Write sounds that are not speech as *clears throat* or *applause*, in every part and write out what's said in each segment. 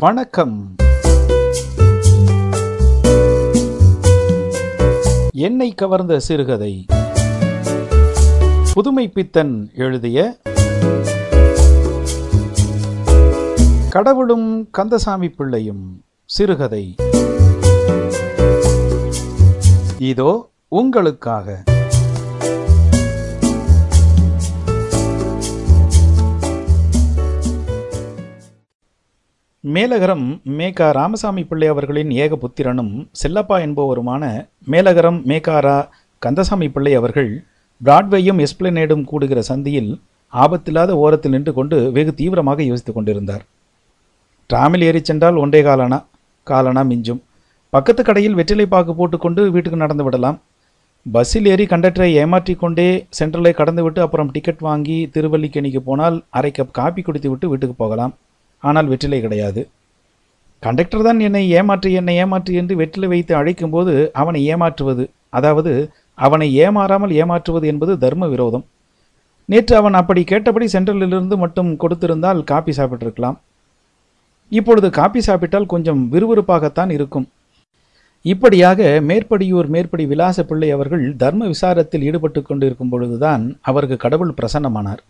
வணக்கம். என்னை கவர்ந்த சிறுகதை. புதுமை பித்தன் எழுதிய கடவுளும் கந்தசாமி பிள்ளையும் சிறுகதை. இதோ உங்களுக்காக. மேலகரம் மேகா ராமசாமி பிள்ளை அவர்களின் ஏக புத்திரனும் செல்லப்பா என்பவருமான மேலகரம் மேகாரா கந்தசாமி பிள்ளை அவர்கள் பிராட்வேயும் எஸ்பிளனேடும் கூடுகிற சந்தியில் ஆபத்தில்லாத ஓரத்தில் நின்று கொண்டு வெகு தீவிரமாக யோசித்துக் கொண்டிருந்தார். டிராமில் ஏறிச் சென்றால் ஒன்றே காலனா? காலனா மிஞ்சும். பக்கத்து கடையில் வெற்றிலை பாக்கு போட்டுக்கொண்டு வீட்டுக்கு நடந்து விடலாம். பஸ்ஸில் ஏறி கண்டக்டரை ஏமாற்றிக் கொண்டே சென்ட்ரலை கடந்து விட்டு அப்புறம் டிக்கெட் வாங்கி திருவல்லிக்கேணிக்கு போனால் அரை கப் காப்பி குடித்து விட்டு வீட்டுக்கு போகலாம். ஆனால் வெற்றிலை கிடையாது. கண்டக்டர் தான் என்னை ஏமாற்றி என்னை ஏமாற்றி என்று வெற்றிலை வைத்து அழைக்கும்போது அவனை ஏமாற்றுவது அதாவது அவனை ஏமாறாமல் ஏமாற்றுவது என்பது தர்ம விரோதம். நேற்று அவன் அப்படி கேட்டபடி சென்ட்ரலிலிருந்து மட்டும் கொடுத்திருந்தால் காப்பி சாப்பிட்டிருக்கலாம். இப்பொழுது காப்பி சாப்பிட்டால் கொஞ்சம் விறுவிறுப்பாகத்தான் இருக்கும். இப்படியாக மேற்படியூர் மேற்படி விலாச பிள்ளை அவர்கள் தர்ம விசாரத்தில் ஈடுபட்டு கொண்டிருக்கும் பொழுதுதான் அவருக்கு கடவுள் பிரசன்னமானார்.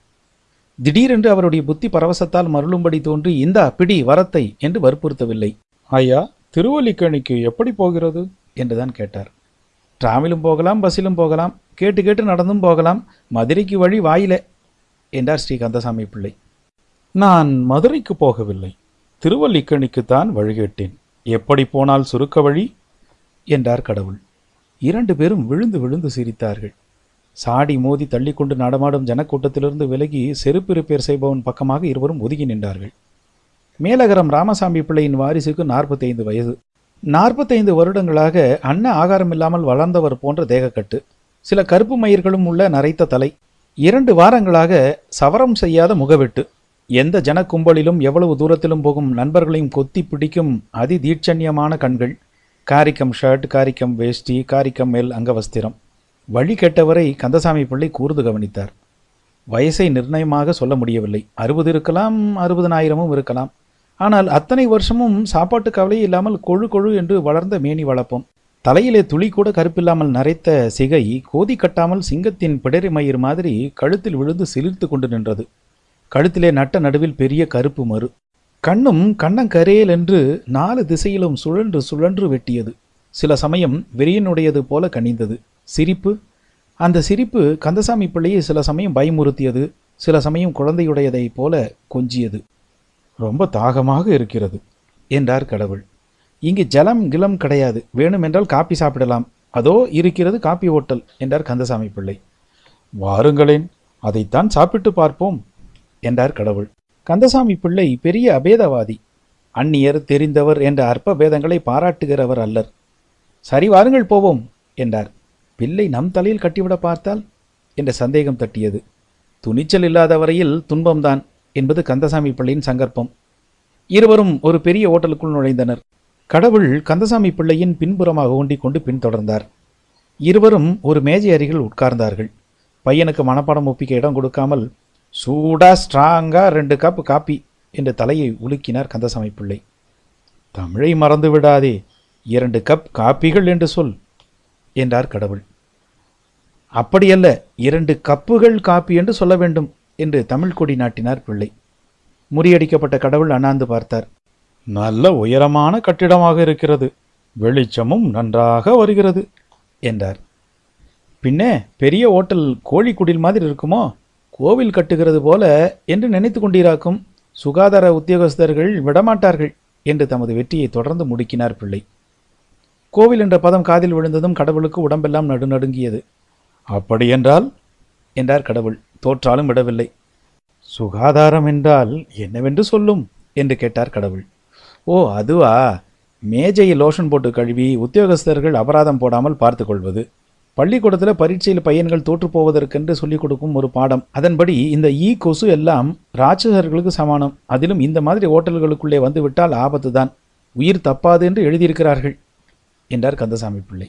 திடீரென்று அவருடைய புத்தி பரவசத்தால் மருளும்படி தோன்றி இந்தா பிடி வரத்தை என்று வற்புறுத்தவில்லை. ஐயா திருவல்லிக்கணிக்கு எப்படி போகிறது? என்றுதான் கேட்டார். டிராமிலும் போகலாம் பஸ்ஸிலும் போகலாம் கேட்டு கேட்டு நடந்தும் போகலாம் மதுரைக்கு வழி வாயில என்றார் ஸ்ரீ கந்தசாமி பிள்ளை. நான் மதுரைக்கு போகவில்லை திருவல்லிக்கணிக்குத்தான் வழி கேட்டேன். எப்படி போனால் சுருக்க வழி? என்றார் கடவுள். இரண்டு பேரும் விழுந்து விழுந்து சிரித்தார்கள். சாடி மோதி தள்ளிக்கொண்டு நடமாடும் ஜனக்கூட்டத்திலிருந்து விலகி செருப்பு ரிப்பேர் செய்பவன் பக்கமாக இருவரும் ஒதுங்கி நின்றார்கள். மேலகரம் ராமசாமி பிள்ளையின் வாரிசுக்கு நாற்பத்தைந்து வயது. நாற்பத்தைந்து வருடங்களாக அன்ன ஆகாரம் இல்லாமல் வளர்ந்தவர் போன்ற தேகக்கட்டு. சில கருப்பு மயிர்களும் உள்ள நரைத்த தலை. இரண்டு வாரங்களாக சவரம் செய்யாத முகவெட்டு. எந்த ஜனக்கும்பலிலும் எவ்வளவு தூரத்திலும் போகும் நண்பர்களையும் கொத்தி பிடிக்கும் அதி தீட்சண்யமான கண்கள். காரிக்கம் ஷர்ட் காரிக்கம் வேஷ்டி காரிக்கம் மேல் அங்கவஸ்திரம். வழி கெட்டவரை கந்தசாமி பிள்ளை கூர்ந்து கவனித்தார். வயசை நிர்ணயமாக சொல்ல முடியவில்லை. அறுபது இருக்கலாம் அறுபதனாயிரமும் இருக்கலாம். ஆனால் அத்தனை வருஷமும் சாப்பாட்டு கவலை இல்லாமல் கொழு கொழு என்று வளர்ந்த மேனி வளர்ப்போம் தலையிலே துளி கூட கருப்பில்லாமல் நரைத்த சிகை கோதி கட்டாமல் சிங்கத்தின் பிடரி மயிர் மாதிரி கழுத்தில் விழுந்து சிலிர்த்து கொண்டு நின்றது. கழுத்திலே நட்ட நடுவில் பெரிய கருப்பு மறு. கண்ணும் கண்ணங்கரையல் என்று நாலு திசையிலும் சுழன்று சுழன்று வெட்டியது. சில சமயம் வெறியனுடையது போல கனிந்தது. சிரிப்பு. அந்த சிரிப்பு கந்தசாமி பிள்ளையை சில சமயம் பயமுறுத்தியது சில சமயம் குழந்தையுடையதைப் போல கொஞ்சியது. ரொம்ப தாகமாக இருக்கிறது என்றார் கடவுள். இங்கு ஜலம் கிளம் கிடையாது வேணுமென்றால் காப்பி சாப்பிடலாம். அதோ இருக்கிறது காப்பி ஓட்டல் என்றார் கந்தசாமி பிள்ளை. வாருங்களேன் அதைத்தான் சாப்பிட்டு பார்ப்போம் என்றார் கடவுள். கந்தசாமி பிள்ளை பெரிய அபேதவாதி அந்நியர் தெரிந்தவர் என்ற அற்ப பேதங்களை பாராட்டுகிறவர் அல்லர். சரி வாருங்கள் போவோம் என்றார். பிள்ளை நம் தலையில் கட்டிவிட பார்த்தால் என்ற சந்தேகம் தட்டியது. துணிச்சல் இல்லாத வரையில் துன்பம்தான் என்பது கந்தசாமி பிள்ளையின் சங்கற்பம். இருவரும் ஒரு பெரிய ஓட்டலுக்குள் நுழைந்தனர். கடவுள் கந்தசாமி பிள்ளையின் பின்புறமாக ஊண்டிக் கொண்டு பின்தொடர்ந்தார். இருவரும் ஒரு மேஜை அருகில் உட்கார்ந்தார்கள். பையனுக்கு மனப்பாடம் ஒப்பிக்க இடம் கொடுக்காமல் சூடா ஸ்ட்ராங்கா ரெண்டு கப் காப்பி என்று தலையை உலுக்கினார் கந்தசாமி பிள்ளை. தமிழை மறந்து விடாதே இரண்டு கப் காப்பிகள் என்று சொல் என்றார் கடவுள். அப்படியல்ல இரண்டு கப்புகள் காப்பி என்று சொல்ல வேண்டும் என்று தமிழ் கொடி நாட்டினார் பிள்ளை. முறியடிக்கப்பட்ட கடவுள் அண்ணாந்து பார்த்தார். நல்ல உயரமான கட்டிடமாக இருக்கிறது. வெளிச்சமும் நன்றாக வருகிறது என்றார். பின்னே பெரிய ஓட்டல் கோழிக்குடில் மாதிரி இருக்குமோ? கோவில் கட்டுகிறது போல என்று நினைத்து கொண்டிராக்கும் சுகாதார உத்தியோகஸ்தர்கள் விடமாட்டார்கள் என்று தமது வெற்றியை தொடர்ந்து முடுக்கினார் பிள்ளை. கோவில் என்ற பதம் காதில் விழுந்ததும் கடவுளுக்கு உடம்பெல்லாம் நடுநடுங்கியது. அப்படியென்றால் என்றார் கடவுள் தோற்றாலும் விடவில்லை. சுகாதாரம் என்றால் என்னவென்று சொல்லும்? என்று கேட்டார் கடவுள். ஓ அதுவா? மேஜையை லோஷன் போட்டு கழுவி உத்தியோகஸ்தர்கள் அபராதம் போடாமல் பார்த்து கொள்வது பள்ளிக்கூடத்தில் பரீட்சையில் பையன்கள் தோற்று போவதற்கென்று சொல்லிக் கொடுக்கும் ஒரு பாடம். அதன்படி இந்த ஈ கொசு எல்லாம் ராட்சசர்களுக்கு சமானம். அதிலும் இந்த மாதிரி ஓட்டல்களுக்குள்ளே வந்துவிட்டால் ஆபத்து தான் உயிர் தப்பாது என்று எழுதியிருக்கிறார்கள் என்றார் கந்தசாமி பிள்ளை.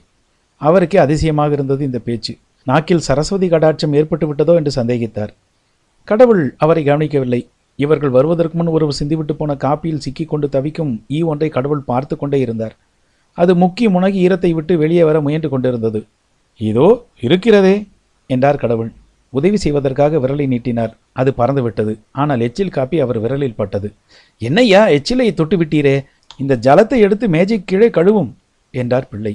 அவருக்கே அதிசயமாக இருந்தது இந்த பேச்சு. நாக்கில் சரஸ்வதி கடாட்சம் ஏற்பட்டு விட்டதோ என்று சந்தேகித்தார். கடவுள் அவரை கவனிக்கவில்லை. இவர்கள் வருவதற்கு முன் ஒருவர் சிந்திவிட்டு போன காப்பியில் சிக்கிக் கொண்டு தவிக்கும் ஈ ஒன்றை கடவுள் பார்த்து கொண்டே இருந்தார். அது முக்கி முனகி ஈரத்தை விட்டு வெளியே வர முயன்று கொண்டிருந்தது. இதோ இருக்கிறதே! என்றார் கடவுள். உதவி செய்வதற்காக விரலை நீட்டினார். அது பறந்துவிட்டது. ஆனால் எச்சில் காப்பி அவர் விரலில் பட்டது. என்னையா எச்சிலை தொட்டு விட்டீரே இந்த ஜலத்தை எடுத்து மேஜை கீழே கழுவும்! என்றார் பிள்ளை.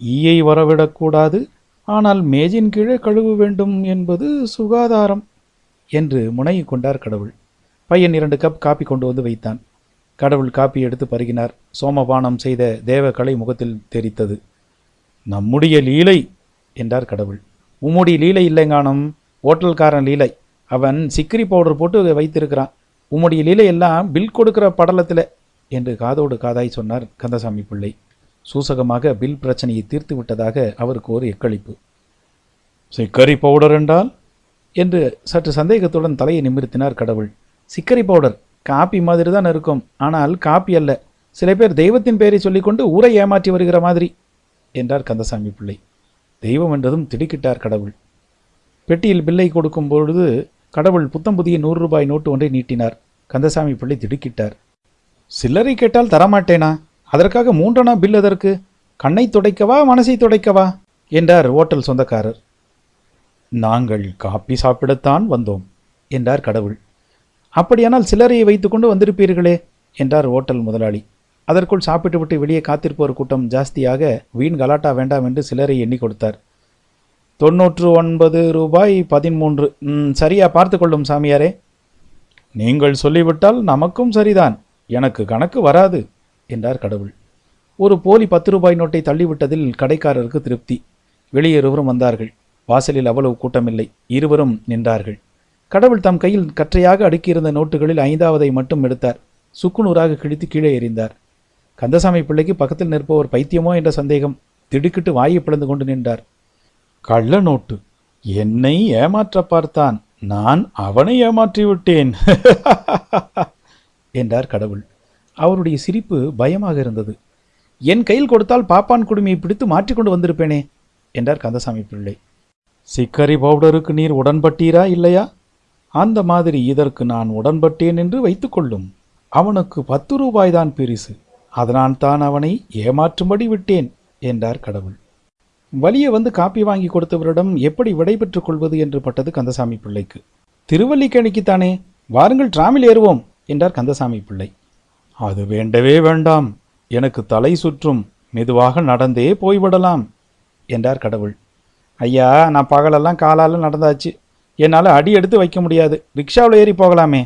ஈயை வரவிடக்கூடாது. ஆனால் மேஜின் கீழே கழுவ வேண்டும் என்பது சுகாதாரம் என்று முனையை கொண்டார் கடவுள். பையன் இரண்டு கப் காப்பி கொண்டு வந்து வைத்தான். கடவுள் காப்பி எடுத்து பருகினார். சோமபானம் செய்த தேவக்கலை முகத்தில் தெரித்தது. நம்முடைய லீலை என்றார் கடவுள். உம்முடைய லீலை இல்லைங்கானம் ஓட்டல்காரன் லீலை. அவன் சிக்கரி பவுடர் போட்டு வைத்திருக்கிறான். உம்முடைய லீலை எல்லாம் பில் கொடுக்கிற படலத்தில் என்று காதோடு காதாய் சொன்னார் கந்தசாமி பிள்ளை. சூசகமாக பில் பிரச்சனையை தீர்த்து விட்டதாக அவருக்கு ஒரு எக்களிப்பு சிக்கரி பவுடர் என்றால்? என்று சற்று சந்தேகத்துடன் தலையை நிமிர்த்தினார் கடவுள். சிக்கரி பவுடர் காப்பி மாதிரி தான் இருக்கும். ஆனால் காப்பி அல்ல. சில பேர் தெய்வத்தின் பெயரை சொல்லிக்கொண்டு ஊரை ஏமாற்றி வருகிற மாதிரி என்றார் கந்தசாமி பிள்ளை. தெய்வம் என்றதும் திடுக்கிட்டார் கடவுள். பெட்டியில் பில்லை கொடுக்கும் பொழுது கடவுள் புத்தம் புதிய நூறு ரூபாய் நோட்டு ஒன்றை நீட்டினார். கந்தசாமி பிள்ளை திடுக்கிட்டார். சில்லறை கேட்டால் தரமாட்டேனா? அதற்காக மூன்றனா பில் எதற்கு? கண்ணை துடைக்கவா மனசை துடைக்கவா? என்றார் ஓட்டல் சொந்தக்காரர். நாங்கள் காப்பி சாப்பிடத்தான் வந்தோம் என்றார் கடவுள். அப்படியானால் சிலரையை வைத்துக்கொண்டு வந்திருப்பீர்களே என்றார் ஓட்டல் முதலாளி. அதற்குள் சாப்பிட்டுவிட்டு வெளியே காத்திருப்போர் கூட்டம் ஜாஸ்தியாக வீண் கலாட்டா வேண்டாம் என்று சிலரை எண்ணி கொடுத்தார். தொன்னூற்று ஒன்பது ரூபாய் பதிமூன்று. சரியா பார்த்து கொள்ளும் சாமியாரே. நீங்கள் சொல்லிவிட்டால் நமக்கும் சரிதான். எனக்கு கணக்கு வராது. என்றார் கடவுள். ஒரு போலி பத்து ரூபாய் நோட்டை தள்ளிவிட்டதில் கடைக்காரருக்கு திருப்தி. வெளியே இருவரும் வந்தார்கள். வாசலில் அவ்வளவு கூட்டமில்லை. இருவரும் நின்றார்கள். கடவுள் தம் கையில் கற்றையாக அடுக்கியிருந்த நோட்டுகளில் ஐந்தாவதை மட்டும் எடுத்தார். சுக்குநூறாக கிழித்து கீழே எறிந்தார். கந்தசாமி பிள்ளைக்கு பக்கத்தில் நிற்பவர் பைத்தியமோ என்ற சந்தேகம் திடுக்கிட்டு வாயை பிளந்து கொண்டு நின்றார். கள்ள நோட்டு. என்னை ஏமாற்ற பார்த்தான். நான் அவனை ஏமாற்றி விட்டேன் *laughs* என்றார் கடவுள். அவருடைய சிரிப்பு பயமாக இருந்தது. என் கையில் கொடுத்தால் பாப்பான் குடுமியை பிடித்து மாற்றிக்கொண்டு வந்திருப்பேனே என்றார் கந்தசாமி பிள்ளை. சிக்கரி பவுடருக்கு நீர் உடன்பட்டீரா இல்லையா? அந்த மாதிரி இதற்கு நான் உடன்பட்டேன் என்று வைத்துக்கொள்ளும் அவனுக்கு பத்து ரூபாய்தான் பெரிசு. அதனால் தான் அவனை ஏமாற்றும்படி விட்டேன் என்றார் கடவுள். வலிய வந்து காப்பி வாங்கி கொடுத்தவரிடம் எப்படி விடைபெற்றுக் கொள்வது? என்று பட்டது கந்தசாமி பிள்ளைக்கு. திருவல்லிக்கேணிக்குத்தானே. வாருங்கள் டிராமில் ஏறுவோம் என்றார் கந்தசாமி பிள்ளை. அது வேண்டவே வேண்டாம். எனக்கு தலை சுற்றும். மெதுவாக நடந்தே போய்விடலாம் என்றார் கடவுள். ஐயா நான் பகலெல்லாம் காலால் நடந்தாச்சு. என்னால் அடி எடுத்து வைக்க முடியாது. ரிக்ஷாவில் ஏறி போகலாமே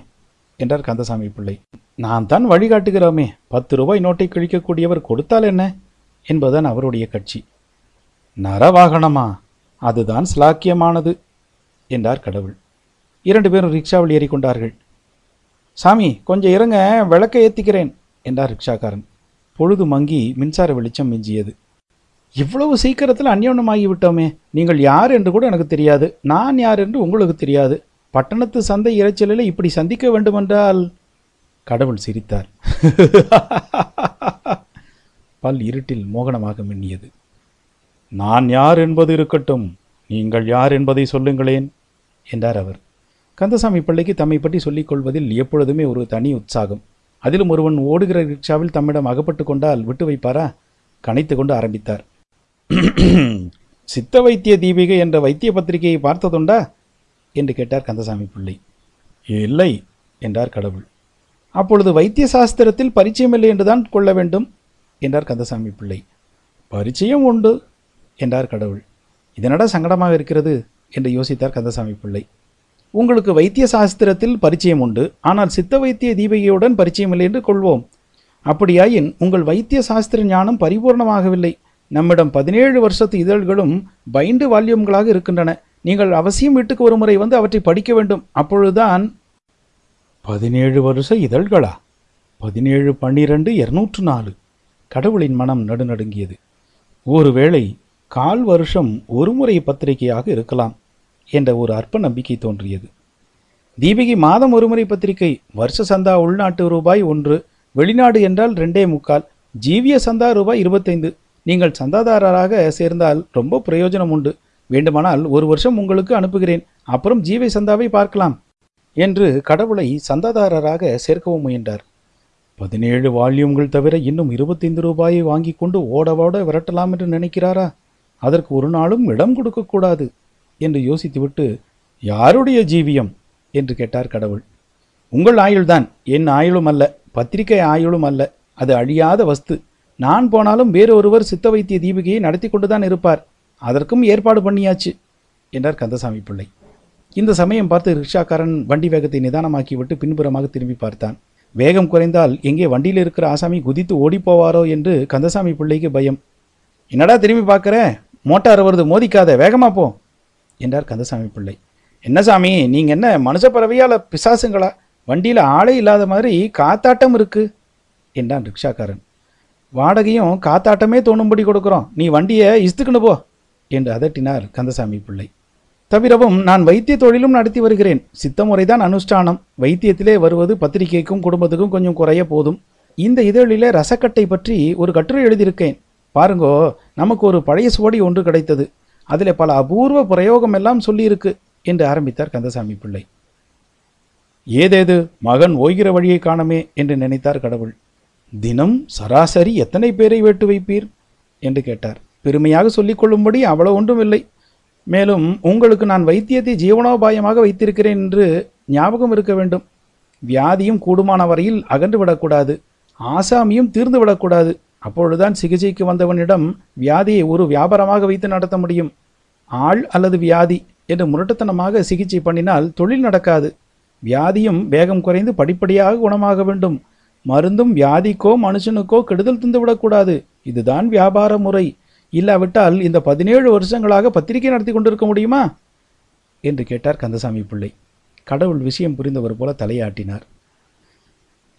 என்றார் கந்தசாமி பிள்ளை. நான் தான் வழிகாட்டுகிறோமே பத்து ரூபாய் நோட்டை கிழிக்கக்கூடியவர் கொடுத்தால் என்ன? என்பதுதான் அவருடைய கட்சி. நரவாகனமா? அதுதான் ஸ்லாக்கியமானது என்றார் கடவுள். இரண்டு பேரும் ரிக்ஷாவில் ஏறிக்கொண்டார்கள். சாமி கொஞ்சம் இறங்க விளக்கை ஏற்றிக்கிறேன் என்றார் ரிக்ஷாக்காரன். பொழுது மங்கி மின்சார வெளிச்சம் மிஞ்சியது. இவ்வளவு சீக்கிரத்தில் அந்யோன்யமாகி விட்டோமே நீங்கள் யார் என்று கூட எனக்கு தெரியாது நான் யார் என்று உங்களுக்கு தெரியாது. பட்டணத்து சந்தை இறைச்சலில் இப்படி சந்திக்க வேண்டுமென்றால் கடவுள் சிரித்தார். *laughs* பல் இருட்டில் மோகனமாக மின்னியது. நான் யார் என்பது இருக்கட்டும் நீங்கள் யார் என்பதை சொல்லுங்களேன் என்றார் அவர். கந்தசாமி பிள்ளைக்கு தம்மை பற்றி சொல்லிக் கொள்வதில் எப்பொழுதுமே ஒரு தனி உற்சாகம். அதிலும் ஒருவன் ஓடுகிற ரிக்ஷாவில் தம்மிடம் அகப்பட்டு கொண்டால் விட்டு வைப்பாரா? கனைத்து கொண்டு ஆரம்பித்தார். *clears throat* சித்த வைத்திய தீபிகை என்ற வைத்திய பத்திரிகையை பார்த்ததுண்டா? என்று கேட்டார் கந்தசாமி பிள்ளை. இல்லை என்றார் கடவுள். அப்பொழுது வைத்திய சாஸ்திரத்தில் பரிச்சயமில்லை என்றுதான் கொள்ள வேண்டும் என்றார் கந்தசாமி பிள்ளை. பரிச்சயம் உண்டு என்றார் கடவுள். இதனடா சங்கடமாக இருக்கிறது என்று யோசித்தார் கந்தசாமி பிள்ளை. உங்களுக்கு வைத்திய சாஸ்திரத்தில் பரிச்சயம் உண்டு. ஆனால் சித்த வைத்திய தீபிகையுடன் பரிச்சயம் இல்லை என்று கொள்வோம். அப்படியாயின் உங்கள் வைத்திய சாஸ்திர ஞானம் பரிபூர்ணமாகவில்லை. நம்மிடம் பதினேழு வருஷத்து இதழ்களும் பைண்டு வால்யூம்களாக இருக்கின்றன. நீங்கள் அவசியம் வீட்டுக்கு ஒரு முறை வந்து அவற்றை படிக்க வேண்டும். அப்பொழுதுதான் பதினேழு வருஷ இதழ்களா? பதினேழு பன்னிரண்டு இருநூற்று நாலு. கடவுளின் மனம் நடுநடுங்கியது. ஒருவேளை கால் வருஷம் ஒருமுறை பத்திரிகையாக இருக்கலாம். என்ற ஒரு அற்ப நம்பிக்கை தோன்றியது. தீபிகை மாதம் ஒருமுறை பத்திரிகை வருஷ சந்தா உள்நாட்டு ரூபாய் ஒன்று வெளிநாடு என்றால் ரெண்டே முக்கால் ஜீவிய சந்தா ரூபாய் இருபத்தைந்து. நீங்கள் சந்தாதாரராக சேர்ந்தால் ரொம்ப பிரயோஜனம் உண்டு. வேண்டுமானால் ஒரு வருஷம் உங்களுக்கு அனுப்புகிறேன். அப்புறம் ஜீவை சந்தாவை பார்க்கலாம் என்று கடவுளை சந்தாதாரராக சேர்க்கவும் முயன்றார். பதினேழு வால்யூம்கள் தவிர இன்னும் இருபத்தைந்து ரூபாயை வாங்கி கொண்டு ஓட ஓட விரட்டலாம் என்று நினைக்கிறாரா? அதற்கு ஒரு நாளும் இடம் கொடுக்கக்கூடாது என்று யோசித்துவிட்டு யாருடைய ஜீவியம்? என்று கேட்டார் கடவுள். உங்கள் ஆயுள்தான். என் ஆயுளும் அல்ல. பத்திரிகை ஆயுளும் அல்ல. அது அழியாத வஸ்து. நான் போனாலும் வேறொருவர் சித்த வைத்திய தீபிகையை நடத்தி கொண்டுதான் இருப்பார். அதற்கும் ஏற்பாடு பண்ணியாச்சு என்றார் கந்தசாமி பிள்ளை. இந்த சமயம் பார்த்து ரிக்ஷாக்காரன் வண்டி வேகத்தை நிதானமாக்கிவிட்டு பின்புறமாக திரும்பி பார்த்தான். வேகம் குறைந்தால் எங்கே வண்டியில் இருக்கிற ஆசாமி குதித்து ஓடிப் போவாரோ என்று கந்தசாமி பிள்ளைக்கு பயம். என்னடா திரும்பி பார்க்குற? மோட்டார் வருது. மோதிக்காத. வேகமா போ. என்றார் கந்தசாமி பிள்ளை. என்ன சாமி நீங்கள் என்ன மனுஷ பறவையால் பிசாசுங்களா? வண்டியில் ஆளே இல்லாத மாதிரி காத்தாட்டம் இருக்கு என்றான் ரிக்ஷாக்காரன். வாடகையும் காத்தாட்டமே தோணும்படி கொடுக்குறோம். நீ வண்டியை இஸ்துக்குன்னு போ என்று அதட்டினார் கந்தசாமி பிள்ளை. தவிரவும் நான் வைத்திய தொழிலும் நடத்தி வருகிறேன். சித்த முறைதான் அனுஷ்டானம். வைத்தியத்திலே வருவது பத்திரிகைக்கும் குடும்பத்துக்கும் கொஞ்சம் குறைய போதும். இந்த இதழிலே ரசக்கட்டை பற்றி ஒரு கட்டுரை எழுதியிருக்கேன். பாருங்கோ நமக்கு ஒரு பழைய சுவடி ஒன்று கிடைத்தது. அதில் பல அபூர்வ பிரயோகம் எல்லாம் சொல்லியிருக்கு என்று ஆரம்பித்தார் கந்தசாமி பிள்ளை. ஏதேது மகன் ஓய்கிற வழியை காணமே என்று நினைத்தார் கடவுள். தினம் சராசரி எத்தனை பேரை வேட்டு வைப்பீர்? என்று கேட்டார். பெருமையாக சொல்லிக் கொள்ளும்படி அவ்வளவு ஒன்றும் இல்லை மேலும் உங்களுக்கு நான் வைத்தியத்தை ஜீவனோபாயமாக வைத்திருக்கிறேன் என்று ஞாபகம் இருக்க வேண்டும். வியாதியும் கூடுமான வரையில் அகன்று விடக்கூடாது. ஆசாமியும் தீர்ந்து விடக்கூடாது. அப்பொழுதுதான் சிகிச்சைக்கு வந்தவனிடம் வியாதியை ஒரு வியாபாரமாக வைத்து நடத்த முடியும். ஆள் அல்லது வியாதி என்று முரட்டுத்தனமாக சிகிச்சை பண்ணினால் தொழில் நடக்காது. வியாதியும் வேகம் குறைந்து படிப்படியாக குணமாக வேண்டும். மருந்தும் வியாதிக்கோ மனுஷனுக்கோ கெடுதல் தந்துவிடக்கூடாது இதுதான் வியாபார முறை. இல்லாவிட்டால் இந்த பதினேழு வருஷங்களாக பத்திரிகை நடத்தி கொண்டிருக்க முடியுமா? என்று கேட்டார் கந்தசாமி பிள்ளை. கடவுள் விஷயம் புரிந்தவர் போல தலையாட்டினார்.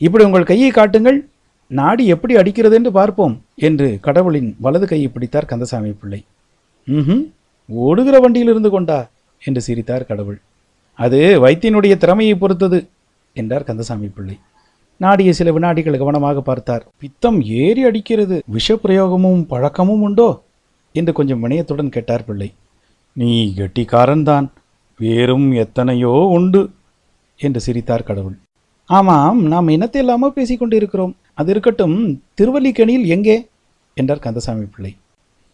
இப்படி உங்கள் கையை காட்டுங்கள். நாடி எப்படி அடிக்கிறது என்று பார்ப்போம் என்று கடவுளின் வலது கையை பிடித்தார் கந்தசாமி பிள்ளை. ம் ஓடுகிற வண்டியில் இருந்து கொண்டா என்று சிரித்தார் கடவுள். அது வைத்தியனுடைய திறமையை பொறுத்தது என்றார் கந்தசாமி பிள்ளை. நாடிய சில வினாடிகள் கவனமாக பார்த்தார். பித்தம் ஏறி அடிக்கிறது. விஷப்பிரயோகமும் பழக்கமும் உண்டோ என்று கொஞ்சம் வினயத்துடன் கேட்டார் பிள்ளை. நீ கெட்டிக்காரன்தான். வேறும் எத்தனையோ உண்டு என்று சிரித்தார் கடவுள். ஆமாம் நாம் இனத்தை இல்லாமல் பேசிக்கொண்டிருக்கிறோம். அது இருக்கட்டும் திருவல்லிக்கணியில் எங்கே? என்றார் கந்தசாமி பிள்ளை.